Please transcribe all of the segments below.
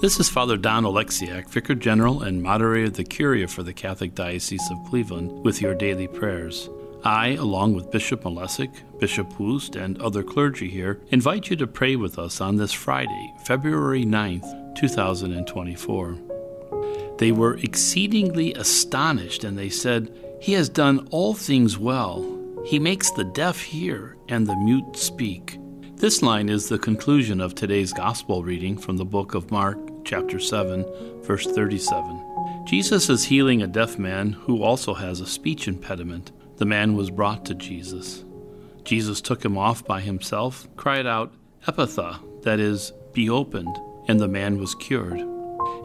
This is Father Don Oleksiak, Vicar General and Moderator of the Curia for the Catholic Diocese of Cleveland, with your daily prayers. I, along with Bishop Malesic, Bishop Woost, and other clergy here, invite you to pray with us on this Friday, February 9th, 2024. They were exceedingly astonished, and they said, He has done all things well. He makes the deaf hear and the mute speak. This line is the conclusion of today's Gospel reading from the book of Mark, chapter 7, verse 37. Jesus is healing a deaf man who also has a speech impediment. The man was brought to Jesus. Jesus took him off by himself, cried out, Ephphatha, that is, be opened, and the man was cured.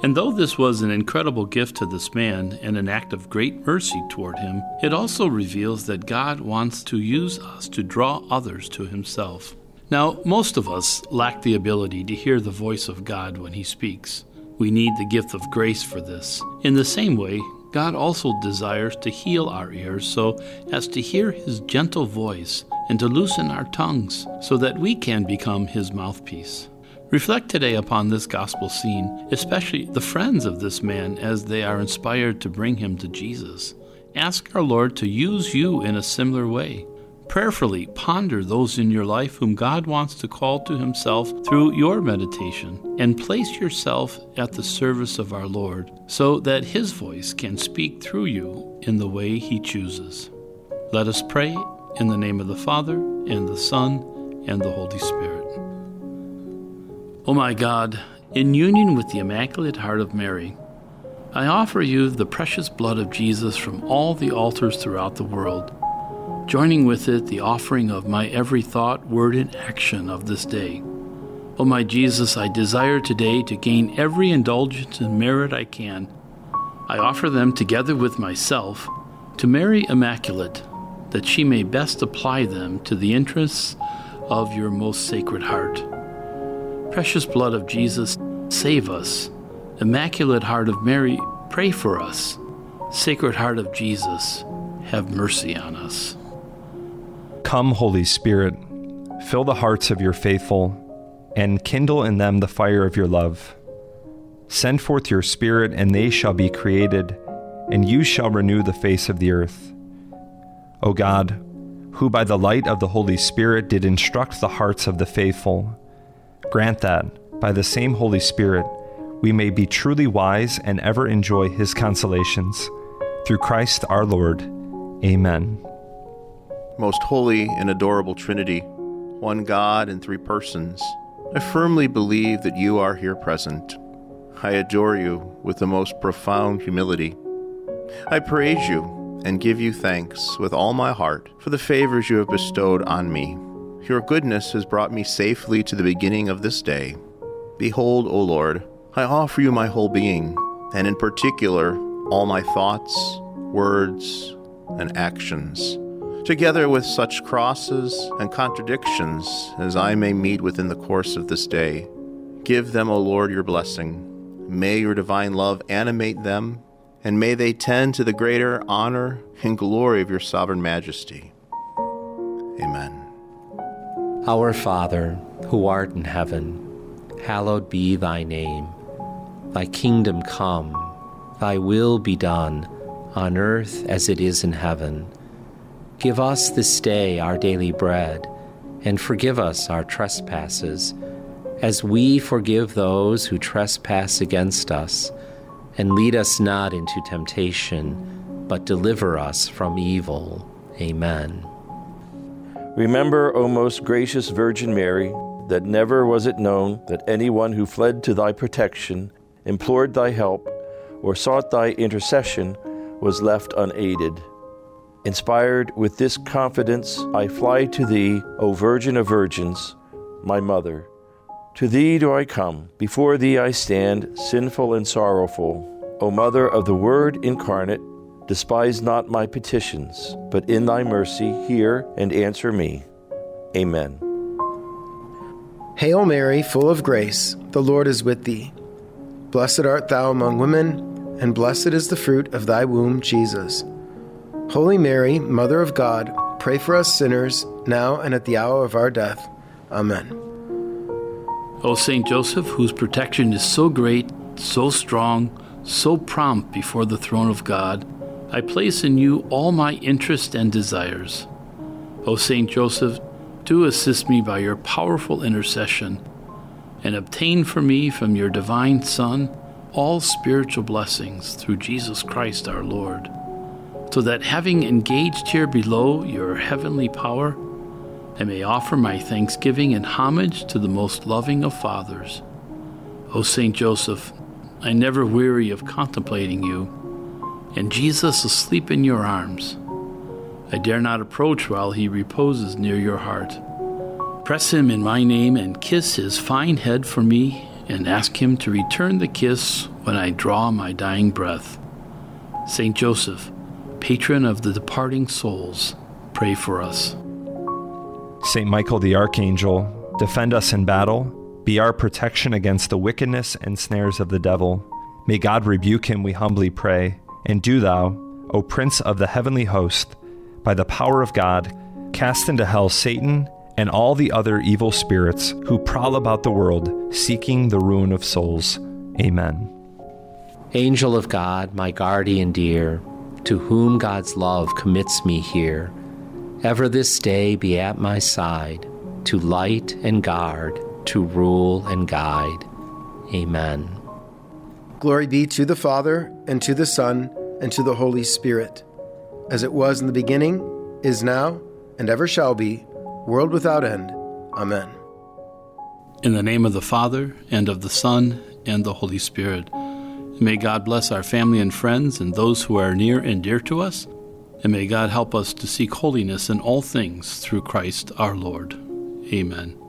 And though this was an incredible gift to this man and an act of great mercy toward him, it also reveals that God wants to use us to draw others to himself. Now, most of us lack the ability to hear the voice of God when he speaks. We need the gift of grace for this. In the same way, God also desires to heal our ears so as to hear His gentle voice and to loosen our tongues so that we can become His mouthpiece. Reflect today upon this gospel scene, especially the friends of this man as they are inspired to bring him to Jesus. Ask our Lord to use you in a similar way. Prayerfully ponder those in your life whom God wants to call to Himself through your meditation, and place yourself at the service of our Lord so that His voice can speak through you in the way He chooses. Let us pray in the name of the Father, and the Son, and the Holy Spirit. O oh my God, in union with the Immaculate Heart of Mary, I offer you the precious blood of Jesus from all the altars throughout the world joining with it the offering of my every thought, word, and action of this day. O oh my Jesus, I desire today to gain every indulgence and merit I can. I offer them together with myself to Mary Immaculate, that she may best apply them to the interests of your most sacred heart. Precious blood of Jesus, save us. Immaculate Heart of Mary, pray for us. Sacred Heart of Jesus, have mercy on us. Come, Holy Spirit, fill the hearts of your faithful, and kindle in them the fire of your love. Send forth your Spirit, and they shall be created, and you shall renew the face of the earth. O God, who by the light of the Holy Spirit did instruct the hearts of the faithful, grant that, by the same Holy Spirit, we may be truly wise and ever enjoy his consolations. Through Christ our Lord. Amen most holy and adorable Trinity, one God in three persons, I firmly believe that you are here present. I adore you with the most profound humility. I praise you and give you thanks with all my heart for the favors you have bestowed on me. Your goodness has brought me safely to the beginning of this day. Behold, O Lord, I offer you my whole being, and in particular, all my thoughts, words, and actions together with such crosses and contradictions as I may meet within the course of this day. Give them, O Lord, your blessing. May your divine love animate them, and may they tend to the greater honor and glory of your sovereign majesty. Amen. Our Father, who art in heaven, hallowed be thy name. Thy kingdom come, thy will be done, on earth as it is in heaven. Give us this day our daily bread, and forgive us our trespasses, as we forgive those who trespass against us. And lead us not into temptation, but deliver us from evil. Amen. Remember, O most gracious Virgin Mary, that never was it known that anyone who fled to thy protection, implored thy help, or sought thy intercession was left unaided. Inspired with this confidence, I fly to thee, O Virgin of Virgins, my Mother. To thee do I come, before thee I stand, sinful and sorrowful. O Mother of the Word incarnate, despise not my petitions, but in thy mercy hear and answer me. Amen. Hail Mary, full of grace, the Lord is with thee. Blessed art thou among women, and blessed is the fruit of thy womb, Jesus. Holy Mary, Mother of God, pray for us sinners, now and at the hour of our death. Amen. O Saint Joseph, whose protection is so great, so strong, so prompt before the throne of God, I place in you all my interest and desires. O Saint Joseph, do assist me by your powerful intercession, and obtain for me from your divine Son all spiritual blessings through Jesus Christ our Lord, so that having engaged here below your heavenly power, I may offer my thanksgiving and homage to the most loving of fathers. O Saint Joseph, I never weary of contemplating you, and Jesus asleep in your arms. I dare not approach while he reposes near your heart. Press him in my name and kiss his fine head for me, and ask him to return the kiss when I draw my dying breath. Saint Joseph, patron of the departing souls, pray for us. Saint Michael the Archangel, defend us in battle, be our protection against the wickedness and snares of the devil. May God rebuke him, we humbly pray. And do thou, O Prince of the heavenly host, by the power of God, cast into hell Satan and all the other evil spirits who prowl about the world, seeking the ruin of souls. Amen. Angel of God, my guardian dear, to whom God's love commits me here, ever this day be at my side, to light and guard, to rule and guide. Amen. Glory be to the Father, and to the Son, and to the Holy Spirit, as it was in the beginning, is now, and ever shall be, world without end. Amen. In the name of the Father, and of the Son, and the Holy Spirit. May God bless our family and friends and those who are near and dear to us and may God help us to seek holiness in all things through Christ our Lord. Amen.